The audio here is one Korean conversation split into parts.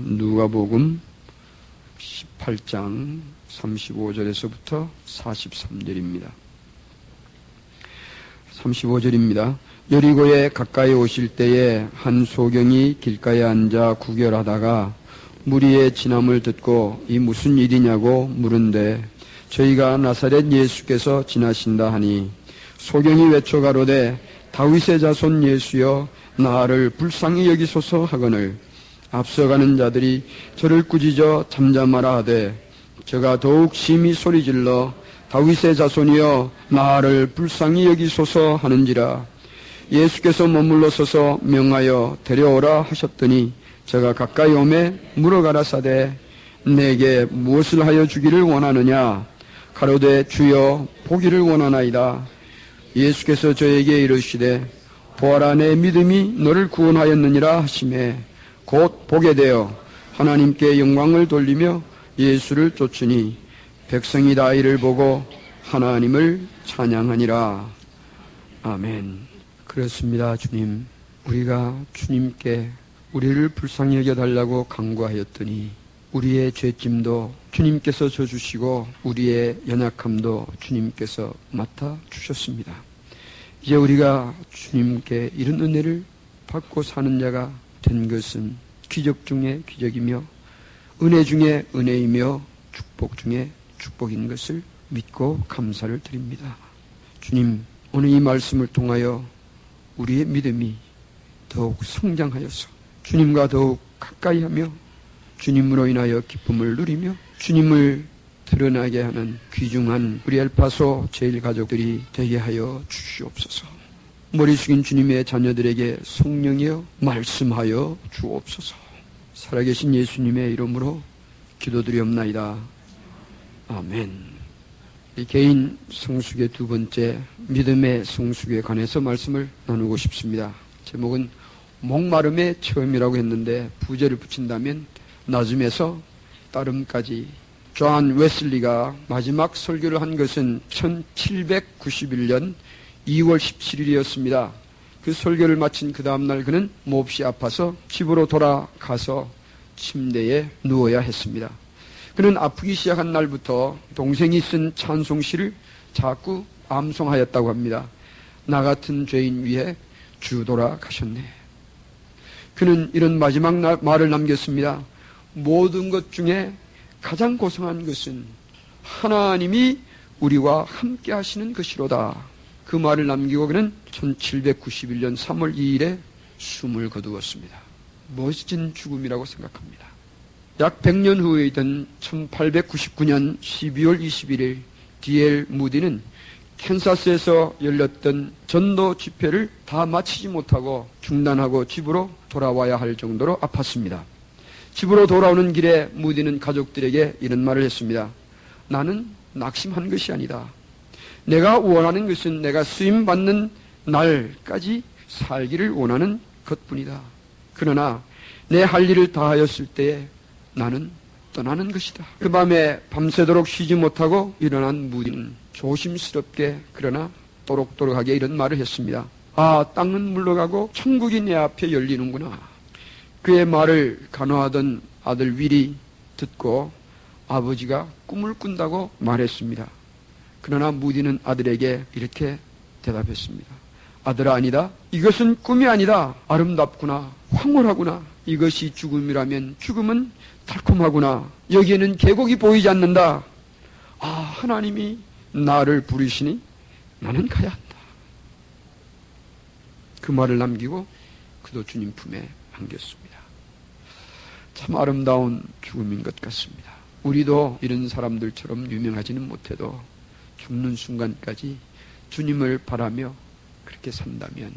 누가복음 18장 35절에서부터 43절입니다. 35절입니다. 여리고에 가까이 오실 때에 한 소경이 길가에 앉아 구결하다가 무리의 진함을 듣고 이 무슨 일이냐고 물은데 저희가 나사렛 예수께서 지나신다 하니 소경이 외쳐 가로되 다윗의 자손 예수여 나를 불쌍히 여기소서 하거늘 앞서가는 자들이 저를 꾸짖어 잠잠하라 하되 저가 더욱 심히 소리질러 다윗의 자손이여 나를 불쌍히 여기소서 하는지라. 예수께서 머물러 서서 명하여 데려오라 하셨더니 제가 가까이 오매 물어가라사대 내게 무엇을 하여 주기를 원하느냐? 가로되 주여 보기를 원하나이다. 예수께서 저에게 이르시되 보아라 내 믿음이 너를 구원하였느니라 하심에 곧 보게 되어 하나님께 영광을 돌리며 예수를 쫓으니 백성이 다 이를 보고 하나님을 찬양하니라. 아멘. 그렇습니다, 주님. 우리가 주님께 우리를 불쌍히 여겨달라고 강구하였더니 우리의 죄짐도 주님께서 져주시고 우리의 연약함도 주님께서 맡아 주셨습니다. 이제 우리가 주님께 이런 은혜를 받고 사는 자가 된 것은 기적 중에 기적이며 은혜 중에 은혜이며 축복 중에 축복인 것을 믿고 감사를 드립니다. 주님, 오늘 이 말씀을 통하여 우리의 믿음이 더욱 성장하여서 주님과 더욱 가까이 하며 주님으로 인하여 기쁨을 누리며 주님을 드러나게 하는 귀중한 우리 엘파소 제일 가족들이 되게 하여 주시옵소서. 머리 숙인 주님의 자녀들에게 성령이여 말씀하여 주옵소서. 살아계신 예수님의 이름으로 기도드리옵나이다. 아멘. 이 개인 성숙의 두 번째 믿음의 성숙에 관해서 말씀을 나누고 싶습니다. 제목은 목마름의 체험이라고 했는데 부제를 붙인다면 나중에서 따름까지 존 웨슬리가 마지막 설교를 한 것은 1791년 2월 17일이었습니다. 그 설교를 마친 그 다음날 그는 몹시 아파서 집으로 돌아가서 침대에 누워야 했습니다. 그는 아프기 시작한 날부터 동생이 쓴 찬송시를 자꾸 암송하였다고 합니다. 나 같은 죄인 위에 주 돌아가셨네. 그는 이런 마지막 말을 남겼습니다. 모든 것 중에 가장 고생한 것은 하나님이 우리와 함께 하시는 것이로다. 그 말을 남기고 그는 1791년 3월 2일에 숨을 거두었습니다. 멋진 죽음이라고 생각합니다. 약 100년 후에 있던 1899년 12월 21일 디엘 무디는 캔사스에서 열렸던 전도 집회를 다 마치지 못하고 중단하고 집으로 돌아와야 할 정도로 아팠습니다. 집으로 돌아오는 길에 무디는 가족들에게 이런 말을 했습니다. 나는 낙심한 것이 아니다. 내가 원하는 것은 내가 수임 받는 날까지 살기를 원하는 것뿐이다. 그러나 내 할 일을 다하였을 때에 나는 떠나는 것이다. 그 밤에 밤새도록 쉬지 못하고 일어난 무디는 조심스럽게 그러나 또록또록하게 이런 말을 했습니다. 아, 땅은 물러가고 천국이 내 앞에 열리는구나. 그의 말을 간호하던 아들 윌이 듣고 아버지가 꿈을 꾼다고 말했습니다. 그러나 무디는 아들에게 이렇게 대답했습니다. 아들아 아니다. 이것은 꿈이 아니다. 아름답구나. 황홀하구나. 이것이 죽음이라면 죽음은 달콤하구나. 여기에는 계곡이 보이지 않는다. 아, 하나님이 나를 부르시니 나는 가야 한다. 그 말을 남기고 그도 주님 품에 안겼습니다. 참 아름다운 죽음인 것 같습니다. 우리도 이런 사람들처럼 유명하지는 못해도 죽는 순간까지 주님을 바라며 그렇게 산다면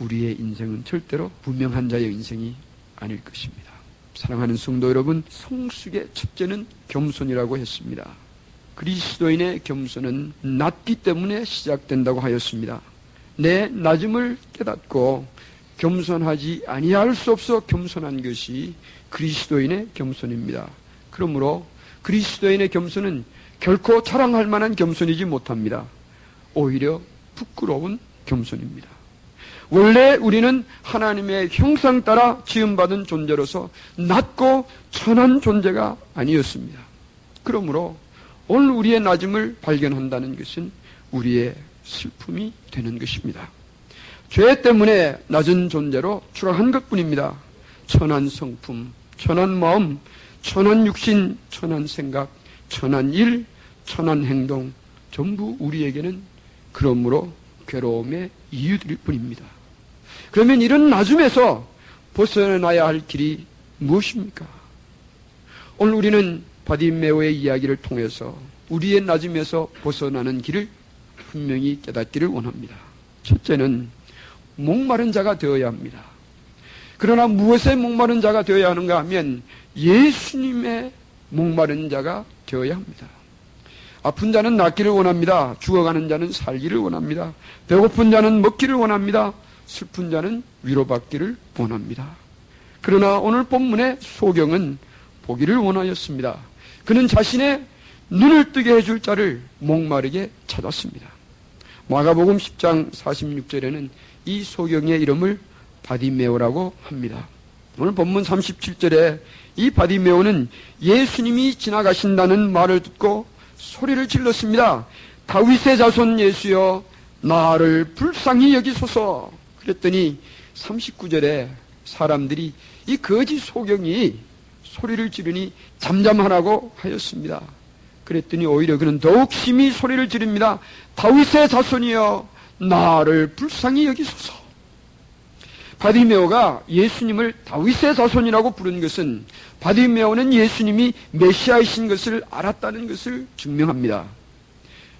우리의 인생은 절대로 무명한 자의 인생이 아닐 것입니다. 사랑하는 성도 여러분, 성숙의 첫째는 겸손이라고 했습니다. 그리스도인의 겸손은 낮기 때문에 시작된다고 하였습니다. 내 낮음을 깨닫고 겸손하지 아니할 수 없어 겸손한 것이 그리스도인의 겸손입니다. 그러므로 그리스도인의 겸손은 결코 자랑할 만한 겸손이지 못합니다. 오히려 부끄러운 겸손입니다. 원래 우리는 하나님의 형상 따라 지음받은 존재로서 낮고 천한 존재가 아니었습니다. 그러므로 오늘 우리의 낮음을 발견한다는 것은 우리의 슬픔이 되는 것입니다. 죄 때문에 낮은 존재로 추락한 것 뿐입니다. 천한 성품, 천한 마음, 천한 육신, 천한 생각, 천한 일, 천한 행동, 전부 우리에게는 그러므로 괴로움의 이유들일 뿐입니다. 그러면 이런 낮음에서 벗어나야 할 길이 무엇입니까? 오늘 우리는 바디메오의 이야기를 통해서 우리의 낮음에서 벗어나는 길을 분명히 깨닫기를 원합니다. 첫째는 목마른 자가 되어야 합니다. 그러나 무엇에 목마른 자가 되어야 하는가 하면 예수님의 목마른 자가 되어야 합니다. 아픈 자는 낫기를 원합니다. 죽어가는 자는 살기를 원합니다. 배고픈 자는 먹기를 원합니다. 슬픈 자는 위로받기를 원합니다. 그러나 오늘 본문의 소경은 보기를 원하였습니다. 그는 자신의 눈을 뜨게 해줄 자를 목마르게 찾았습니다. 마가복음 10장 46절에는 이 소경의 이름을 바디메오라고 합니다. 오늘 본문 37절에 이 바디메오는 예수님이 지나가신다는 말을 듣고 소리를 질렀습니다. 다윗의 자손 예수여 나를 불쌍히 여기소서 그랬더니 39절에 사람들이 이 거짓 소경이 소리를 지르니 잠잠하라고 하였습니다. 그랬더니 오히려 그는 더욱 심히 소리를 지릅니다. 다윗의 자손이여 나를 불쌍히 여기소서. 바디메오가 예수님을 다윗의 자손이라고 부른 것은 바디메오는 예수님이 메시아이신 것을 알았다는 것을 증명합니다.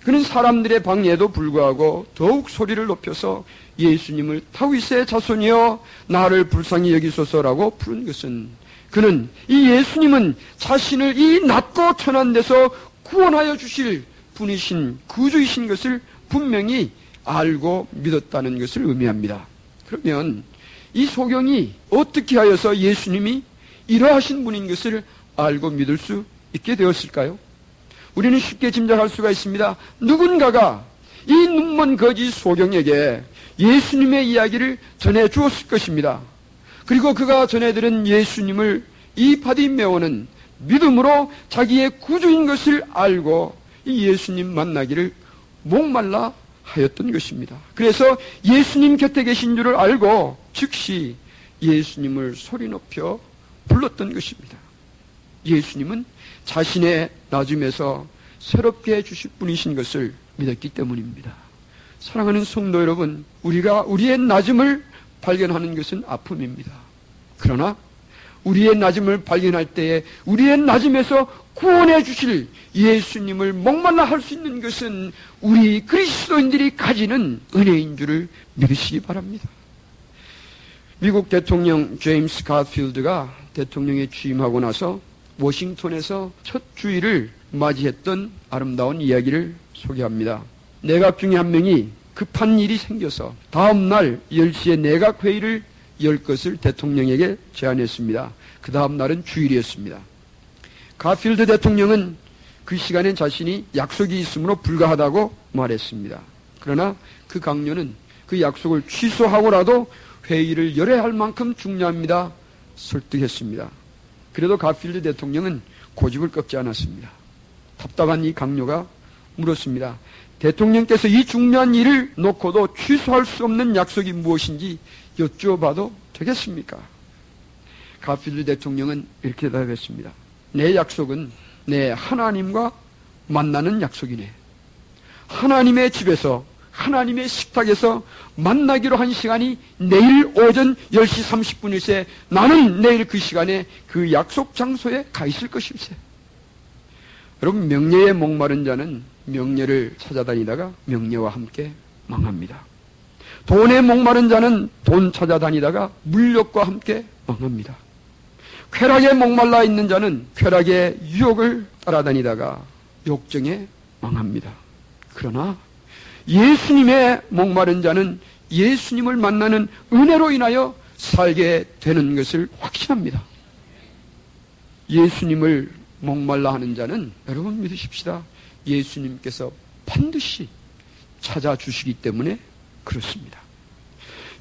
그는 사람들의 방해에도 불구하고 더욱 소리를 높여서 예수님을 다윗의 자손이여 나를 불쌍히 여기소서라고 부른 것은 그는 이 예수님은 자신을 이 낮고 천한 데서 구원하여 주실 분이신 구주이신 것을 분명히 알고 믿었다는 것을 의미합니다. 그러면 이 소경이 어떻게 하여서 예수님이 이러하신 분인 것을 알고 믿을 수 있게 되었을까요? 우리는 쉽게 짐작할 수가 있습니다. 누군가가 이 눈먼 거지 소경에게 예수님의 이야기를 전해 주었을 것입니다. 그리고 그가 전해들은 예수님을 이 바디메오는 믿음으로 자기의 구주인 것을 알고 이 예수님 만나기를 목말라 하였던 것입니다. 그래서 예수님 곁에 계신 줄을 알고 즉시 예수님을 소리 높여 불렀던 것입니다. 예수님은 자신의 낮음에서 새롭게 해주실 분이신 것을 믿었기 때문입니다. 사랑하는 성도 여러분, 우리가 우리의 낮음을 발견하는 것은 아픔입니다. 그러나 우리의 낮음을 발견할 때에 우리의 낮음에서 구원해 주실 예수님을 목말라 할 수 있는 것은 우리 그리스도인들이 가지는 은혜인 줄을 믿으시기 바랍니다. 미국 대통령 제임스 가필드가 대통령에 취임하고 나서 워싱턴에서 첫 주일을 맞이했던 아름다운 이야기를 소개합니다. 내각 중에 한 명이 급한 일이 생겨서 다음 날 10시에 내각 회의를 열 것을 대통령에게 제안했습니다. 그 다음 날은 주일이었습니다. 가필드 대통령은 그 시간엔 자신이 약속이 있으므로 불가하다고 말했습니다. 그러나 그 강요는 그 약속을 취소하고라도 회의를 열어야 할 만큼 중요합니다. 설득했습니다. 그래도 가필드 대통령은 고집을 꺾지 않았습니다. 답답한 이 강요가 물었습니다. 대통령께서 이 중요한 일을 놓고도 취소할 수 없는 약속이 무엇인지 여쭈어봐도 되겠습니까? 가필드 대통령은 이렇게 대답했습니다. 내 약속은 내 하나님과 만나는 약속이네. 하나님의 집에서 하나님의 식탁에서 만나기로 한 시간이 내일 오전 10시 30분일세 나는 내일 그 시간에 그 약속 장소에 가 있을 것일세. 여러분 명예에 목마른 자는 명예를 찾아다니다가 명예와 함께 망합니다. 돈에 목마른 자는 돈 찾아다니다가 물욕과 함께 망합니다. 쾌락에 목말라 있는 자는 쾌락의 유혹을 따라다니다가 욕정에 망합니다. 그러나 예수님의 목마른 자는 예수님을 만나는 은혜로 인하여 살게 되는 것을 확신합니다. 예수님을 목말라 하는 자는 여러분 믿으십시다. 예수님께서 반드시 찾아주시기 때문에 그렇습니다.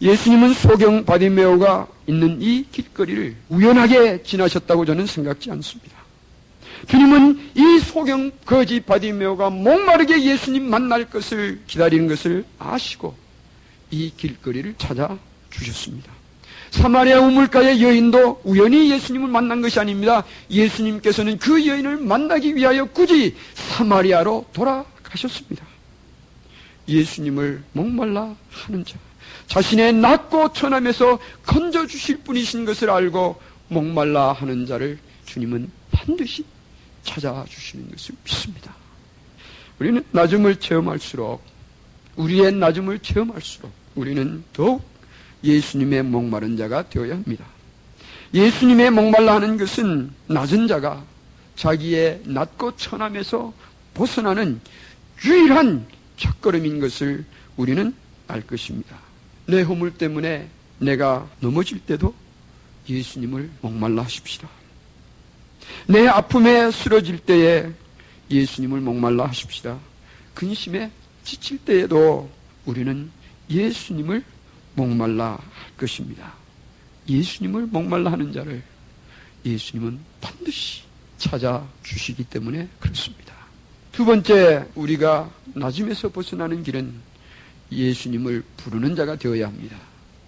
예수님은 소경 바디메오가 있는 이 길거리를 우연하게 지나셨다고 저는 생각지 않습니다. 주님은 이 소경 거지 바디메오가 목마르게 예수님 만날 것을 기다리는 것을 아시고 이 길거리를 찾아 주셨습니다. 사마리아 우물가의 여인도 우연히 예수님을 만난 것이 아닙니다. 예수님께서는 그 여인을 만나기 위하여 굳이 사마리아로 돌아가셨습니다. 예수님을 목말라 하는 자, 자신의 낮고 천함에서 건져주실 분이신 것을 알고 목말라 하는 자를 주님은 반드시 찾아주시는 것을 믿습니다. 우리는 낮음을 체험할수록, 우리의 낮음을 체험할수록 우리는 더욱 예수님의 목마른 자가 되어야 합니다. 예수님의 목말라 하는 것은 낮은 자가 자기의 낮고 천함에서 벗어나는 유일한 첫걸음인 것을 우리는 알 것입니다. 내 허물 때문에 내가 넘어질 때도 예수님을 목말라 하십시다. 내 아픔에 쓰러질 때에 예수님을 목말라 하십시다. 근심에 지칠 때에도 우리는 예수님을 목말라 할 것입니다. 예수님을 목말라 하는 자를 예수님은 반드시 찾아 주시기 때문에 그렇습니다. 두 번째, 우리가 낮음에서 벗어나는 길은 예수님을 부르는 자가 되어야 합니다.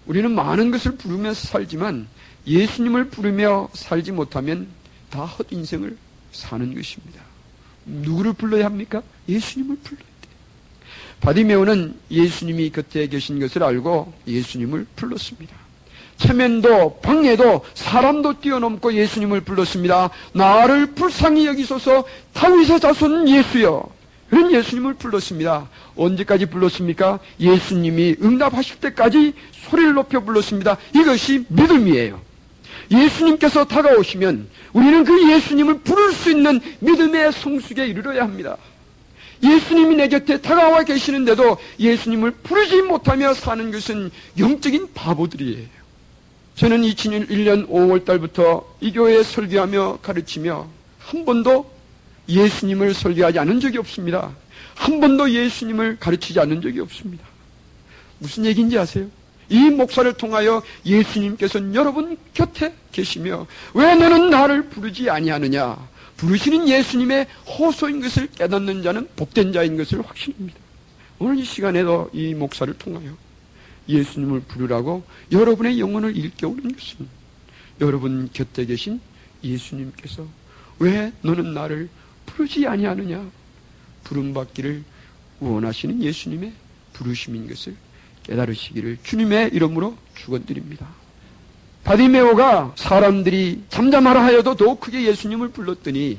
우리는 많은 것을 부르면서 살지만 예수님을 부르며 살지 못하면 다 헛인생을 사는 것입니다. 누구를 불러야 합니까? 예수님을 불러야 돼. 바디메오는 예수님이 곁에 계신 것을 알고 예수님을 불렀습니다. 체면도 방해도 사람도 뛰어넘고 예수님을 불렀습니다. 나를 불쌍히 여기소서 다윗의 자손 예수여. 그런 예수님을 불렀습니다. 언제까지 불렀습니까? 예수님이 응답하실 때까지 소리를 높여 불렀습니다. 이것이 믿음이에요. 예수님께서 다가오시면 우리는 그 예수님을 부를 수 있는 믿음의 성숙에 이르러야 합니다. 예수님이 내 곁에 다가와 계시는데도 예수님을 부르지 못하며 사는 것은 영적인 바보들이에요. 저는 2001년 5월 달부터 이 교회에 설교하며 가르치며 한 번도 예수님을 설교하지 않은 적이 없습니다. 한 번도 예수님을 가르치지 않은 적이 없습니다. 무슨 얘기인지 아세요? 이 목사를 통하여 예수님께서는 여러분 곁에 계시며 왜 너는 나를 부르지 아니하느냐? 부르시는 예수님의 호소인 것을 깨닫는 자는 복된 자인 것을 확신합니다. 오늘 이 시간에도 이 목사를 통하여 예수님을 부르라고 여러분의 영혼을 일깨우는 것은 여러분 곁에 계신 예수님께서 왜 너는 나를 부르지 아니하느냐? 부름받기를 원하시는 예수님의 부르심인 것을 깨달으시기를 주님의 이름으로 축원드립니다. 바디메오가 사람들이 잠잠하라 하여도 더욱 크게 예수님을 불렀더니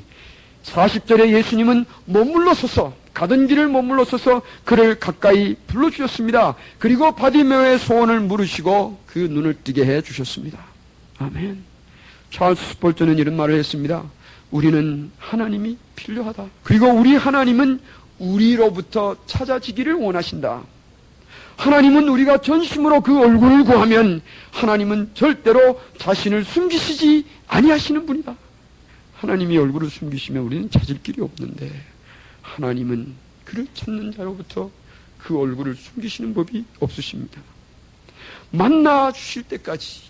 40절에 예수님은 머물러 서서 가던 길을 머물러 서서 그를 가까이 불러주셨습니다. 그리고 바디메오의 소원을 물으시고 그 눈을 뜨게 해 주셨습니다. 아멘. 찰스 스폴트는 이런 말을 했습니다. 우리는 하나님이 필요하다. 그리고 우리 하나님은 우리로부터 찾아지기를 원하신다. 하나님은 우리가 전심으로 그 얼굴을 구하면 하나님은 절대로 자신을 숨기시지 아니하시는 분이다. 하나님이 얼굴을 숨기시면 우리는 찾을 길이 없는데 하나님은 그를 찾는 자로부터 그 얼굴을 숨기시는 법이 없으십니다. 만나 주실 때까지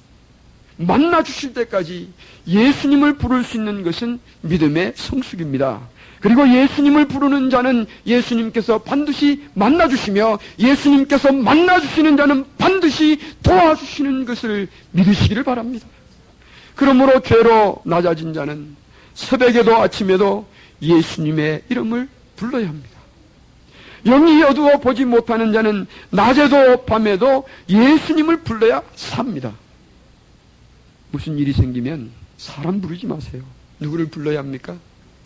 만나 주실 때까지 예수님을 부를 수 있는 것은 믿음의 성숙입니다. 그리고 예수님을 부르는 자는 예수님께서 반드시 만나주시며 예수님께서 만나주시는 자는 반드시 도와주시는 것을 믿으시기를 바랍니다. 그러므로 죄로 낮아진 자는 새벽에도 아침에도 예수님의 이름을 불러야 합니다. 영이 어두워 보지 못하는 자는 낮에도 밤에도 예수님을 불러야 삽니다. 무슨 일이 생기면 사람 부르지 마세요. 누구를 불러야 합니까?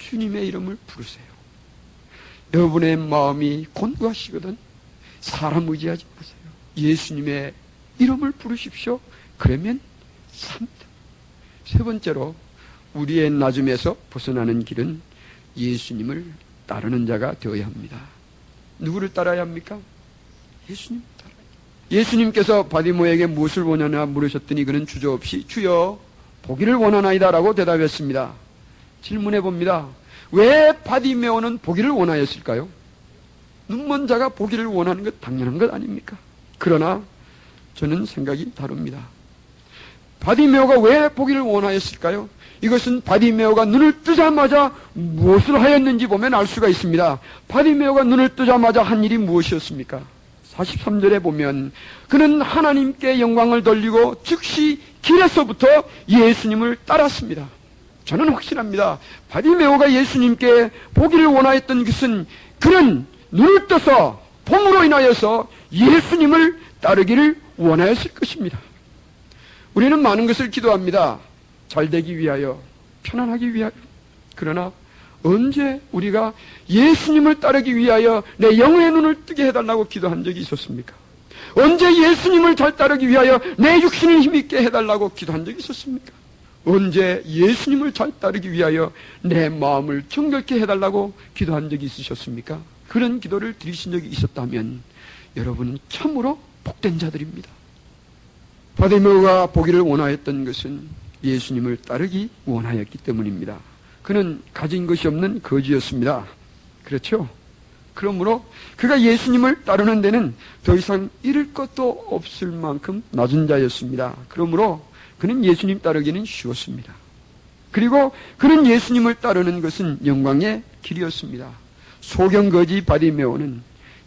주님의 이름을 부르세요. 여러분의 마음이 곤고하시거든 사람 의지하지 마세요. 예수님의 이름을 부르십시오. 그러면 삽니다. 세 번째로 우리의 낮음에서 벗어나는 길은 예수님을 따르는 자가 되어야 합니다. 누구를 따라야 합니까? 예수님 따라. 예수님께서 바디모에게 무엇을 원하나 물으셨더니 그는 주저없이 주여 보기를 원하나이다라고 대답했습니다. 질문해 봅니다. 왜 바디메오는 보기를 원하였을까요? 눈먼 자가 보기를 원하는 것 당연한 것 아닙니까? 그러나 저는 생각이 다릅니다. 바디메오가 왜 보기를 원하였을까요? 이것은 바디메오가 눈을 뜨자마자 무엇을 하였는지 보면 알 수가 있습니다. 바디메오가 눈을 뜨자마자 한 일이 무엇이었습니까? 43절에 보면 그는 하나님께 영광을 돌리고 즉시 길에서부터 예수님을 따랐습니다. 저는 확신합니다. 바디메오가 예수님께 보기를 원하였던 것은 그는 눈을 떠서 봄으로 인하여서 예수님을 따르기를 원하였을 것입니다. 우리는 많은 것을 기도합니다. 잘 되기 위하여, 편안하기 위하여. 그러나 언제 우리가 예수님을 따르기 위하여 내 영의 눈을 뜨게 해달라고 기도한 적이 있었습니까? 언제 예수님을 잘 따르기 위하여 내 육신을 힘있게 해달라고 기도한 적이 있었습니까? 언제 예수님을 잘 따르기 위하여 내 마음을 정결케 해달라고 기도한 적이 있으셨습니까? 그런 기도를 드리신 적이 있었다면 여러분은 참으로 복된 자들입니다. 바데메오가 보기를 원하였던 것은 예수님을 따르기 원하였기 때문입니다. 그는 가진 것이 없는 거지였습니다. 그렇죠? 그러므로 그가 예수님을 따르는 데는 더 이상 잃을 것도 없을 만큼 낮은 자였습니다. 그러므로 그는 예수님 따르기는 쉬웠습니다. 그리고 그는 예수님을 따르는 것은 영광의 길이었습니다. 소경거지 바디메오는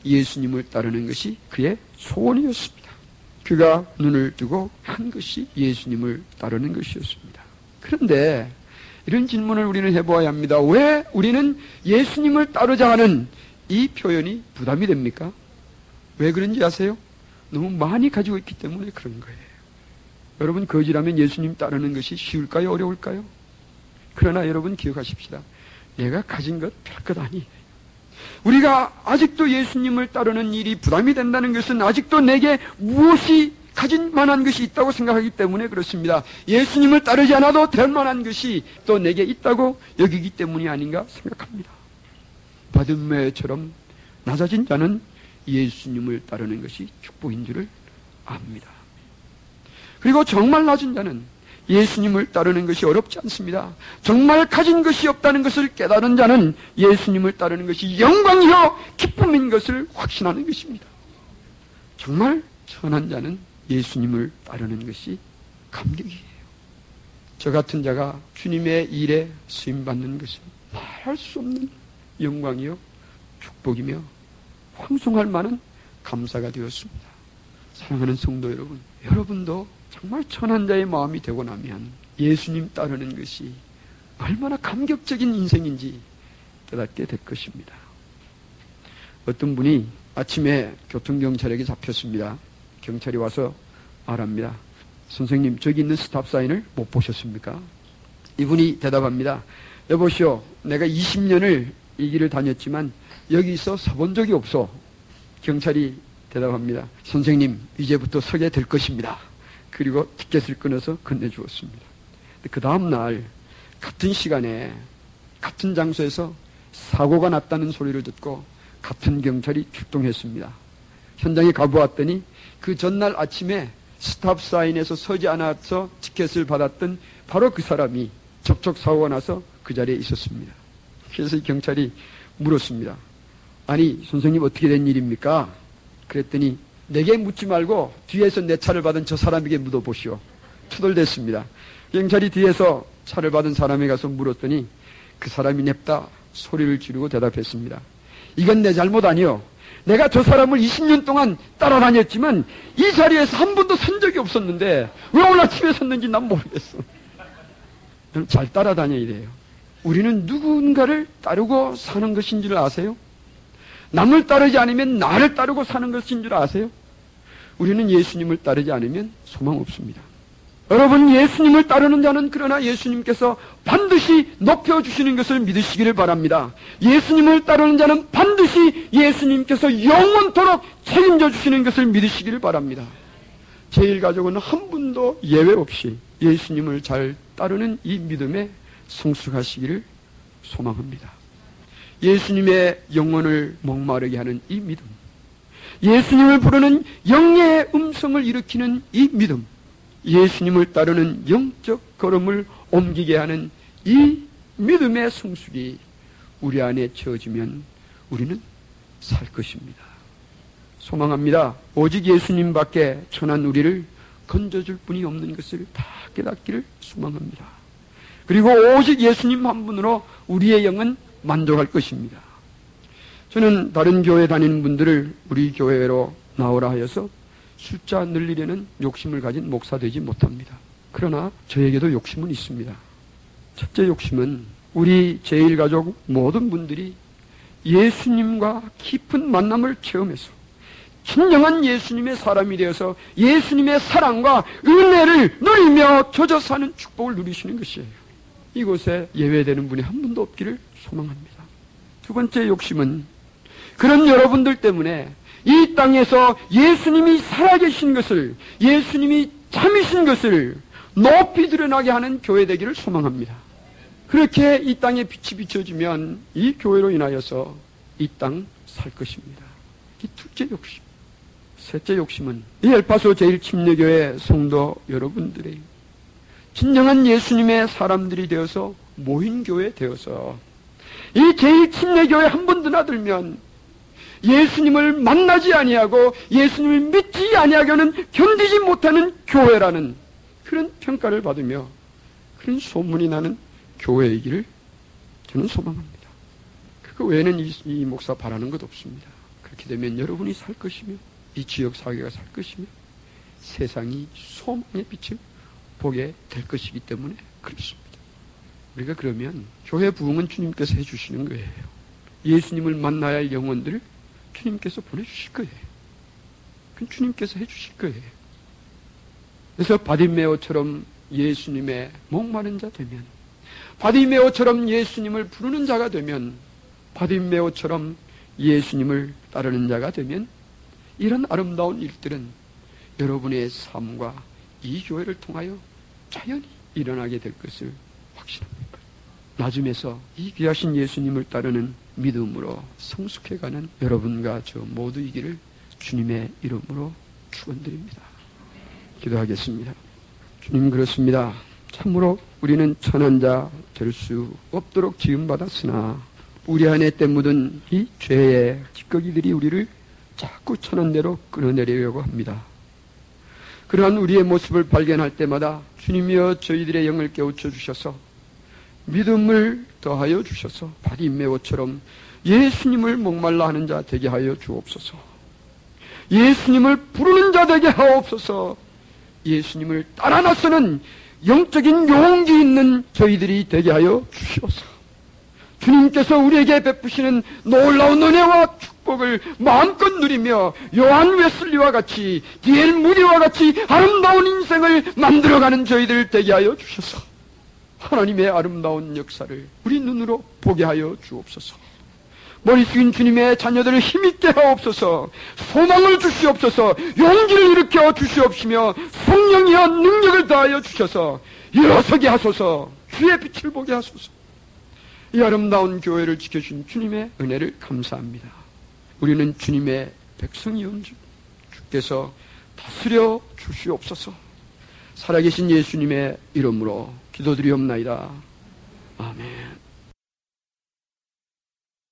예수님을 따르는 것이 그의 소원이었습니다. 그가 눈을 뜨고 한 것이 예수님을 따르는 것이었습니다. 그런데 이런 질문을 우리는 해보아야 합니다. 왜 우리는 예수님을 따르자 하는 이 표현이 부담이 됩니까? 왜 그런지 아세요? 너무 많이 가지고 있기 때문에 그런 거예요. 여러분, 거지라면 예수님 따르는 것이 쉬울까요? 어려울까요? 그러나 여러분 기억하십시다. 내가 가진 것 별것 아니에요. 우리가 아직도 예수님을 따르는 일이 부담이 된다는 것은 아직도 내게 무엇이 가진 만한 것이 있다고 생각하기 때문에 그렇습니다. 예수님을 따르지 않아도 될 만한 것이 또 내게 있다고 여기기 때문이 아닌가 생각합니다. 바든메처럼 낮아진 자는 예수님을 따르는 것이 축복인 줄을 압니다. 그리고 정말 낮은 자는 예수님을 따르는 것이 어렵지 않습니다. 정말 가진 것이 없다는 것을 깨달은 자는 예수님을 따르는 것이 영광이요 기쁨인 것을 확신하는 것입니다. 정말 선한 자는 예수님을 따르는 것이 감격이에요. 저 같은 자가 주님의 일에 수임받는 것은 말할 수 없는 영광이요 축복이며 황송할 만한 감사가 되었습니다. 사랑하는 성도 여러분, 여러분도 정말 천한 자의 마음이 되고 나면 예수님 따르는 것이 얼마나 감격적인 인생인지 깨닫게 될 것입니다. 어떤 분이 아침에 교통경찰에게 잡혔습니다. 경찰이 와서 말합니다. 선생님, 저기 있는 스탑 사인을 못 보셨습니까? 이분이 대답합니다. 여보시오, 내가 20년을 이 길을 다녔지만 여기서 서본 적이 없어. 경찰이 대답합니다. 선생님, 이제부터 서게 될 것입니다. 그리고 티켓을 끊어서 건네주었습니다. 그 다음날 같은 시간에 같은 장소에서 사고가 났다는 소리를 듣고 같은 경찰이 출동했습니다. 현장에 가보았더니 그 전날 아침에 스탑 사인에서 서지 않아서 티켓을 받았던 바로 그 사람이 접촉 사고가 나서 그 자리에 있었습니다. 그래서 경찰이 물었습니다. 아니 선생님 어떻게 된 일입니까? 그랬더니 내게 묻지 말고 뒤에서 내 차를 받은 저 사람에게 묻어보시오. 투덜댔습니다. 경찰이 뒤에서 차를 받은 사람에 가서 물었더니 그 사람이 냅다 소리를 지르고 대답했습니다. 이건 내 잘못 아니요. 내가 저 사람을 20년 동안 따라다녔지만 이 자리에서 한 번도 선 적이 없었는데 왜 오늘 아침에 섰는지 난 모르겠어. 잘 따라다녀야 돼요. 우리는 누군가를 따르고 사는 것인 줄 아세요? 남을 따르지 않으면 나를 따르고 사는 것인 줄 아세요? 우리는 예수님을 따르지 않으면 소망 없습니다. 여러분, 예수님을 따르는 자는 그러나 예수님께서 반드시 높여주시는 것을 믿으시기를 바랍니다. 예수님을 따르는 자는 반드시 예수님께서 영원토록 책임져 주시는 것을 믿으시기를 바랍니다. 제일 가족은 한 분도 예외 없이 예수님을 잘 따르는 이 믿음에 성숙하시기를 소망합니다. 예수님의 영혼을 목마르게 하는 이 믿음. 예수님을 부르는 영의 음성을 일으키는 이 믿음. 예수님을 따르는 영적 걸음을 옮기게 하는 이 믿음의 성숙이 우리 안에 채워지면 우리는 살 것입니다. 소망합니다. 오직 예수님밖에 천한 우리를 건져줄 분이 없는 것을 다 깨닫기를 소망합니다. 그리고 오직 예수님 한 분으로 우리의 영은 만족할 것입니다. 저는 다른 교회 다니는 분들을 우리 교회로 나오라 하여서 숫자 늘리려는 욕심을 가진 목사 되지 못합니다. 그러나 저에게도 욕심은 있습니다. 첫째 욕심은 우리 제일가족 모든 분들이 예수님과 깊은 만남을 체험해서 진정한 예수님의 사람이 되어서 예수님의 사랑과 은혜를 누리며 젖어 사는 축복을 누리시는 것이에요. 이곳에 예외되는 분이 한 분도 없기를 소망합니다. 두 번째 욕심은 그런 여러분들 때문에 이 땅에서 예수님이 살아계신 것을, 예수님이 참이신 것을 높이 드러나게 하는 교회 되기를 소망합니다. 그렇게 이 땅에 빛이 비춰지면 이 교회로 인하여서 이 땅 살 것입니다. 이 둘째 욕심. 셋째 욕심은 이 엘파소 제일침례교회 성도 여러분들의 진정한 예수님의 사람들이 되어서 모인 교회 되어서 이 제일침례교회 한 번 드나들면 예수님을 만나지 아니하고 예수님을 믿지 아니하고는 견디지 못하는 교회라는 그런 평가를 받으며 그런 소문이 나는 교회이기를 저는 소망합니다. 그 외에는 이, 이 목사 바라는 것 없습니다. 그렇게 되면 여러분이 살 것이며 이 지역 사회가 살 것이며 세상이 소망의 빛을 보게 될 것이기 때문에 그렇습니다. 우리가 그러면 교회 부흥은 주님께서 해주시는 거예요. 예수님을 만나야 할 영혼들을 주님께서 보내주실 거예요. 그건 주님께서 해주실 거예요. 그래서 바디메오처럼 예수님의 목마른 자 되면, 바디메오처럼 예수님을 부르는 자가 되면, 바디메오처럼 예수님을 따르는 자가 되면, 이런 아름다운 일들은 여러분의 삶과 이 교회를 통하여 자연히 일어나게 될 것을 확신합니다. 나중에서 이 귀하신 예수님을 따르는 믿음으로 성숙해가는 여러분과 저 모두이기를 주님의 이름으로 축원드립니다. 기도하겠습니다. 주님 그렇습니다. 참으로 우리는 천한 자 될 수 없도록 지음받았으나 우리 안에 때 묻은 이 죄의 찌꺼기들이 우리를 자꾸 천한 대로 끌어내려고 합니다. 그러한 우리의 모습을 발견할 때마다 주님이여 저희들의 영을 깨우쳐 주셔서 믿음을 더하여 주셔서 바디메오처럼 예수님을 목말라 하는 자 되게 하여 주옵소서. 예수님을 부르는 자 되게 하옵소서. 예수님을 따라 나서는 영적인 용기 있는 저희들이 되게 하여 주시옵소서. 주님께서 우리에게 베푸시는 놀라운 은혜와 축복을 마음껏 누리며 요한 웨슬리와 같이 디엘 무디와 같이 아름다운 인생을 만들어가는 저희들 되게 하여 주셔서 하나님의 아름다운 역사를 우리 눈으로 보게 하여 주옵소서. 머리 숙인 주님의 자녀들을 힘있게 하옵소서, 소망을 주시옵소서, 용기를 일으켜 주시옵시며, 성령이여 능력을 다하여 주셔서, 일어서게 하소서, 주의 빛을 보게 하소서. 이 아름다운 교회를 지켜주신 주님의 은혜를 감사합니다. 우리는 주님의 백성이온 줄, 주께서 다스려 주시옵소서. 살아계신 예수님의 이름으로 기도드리옵나이다. 아멘.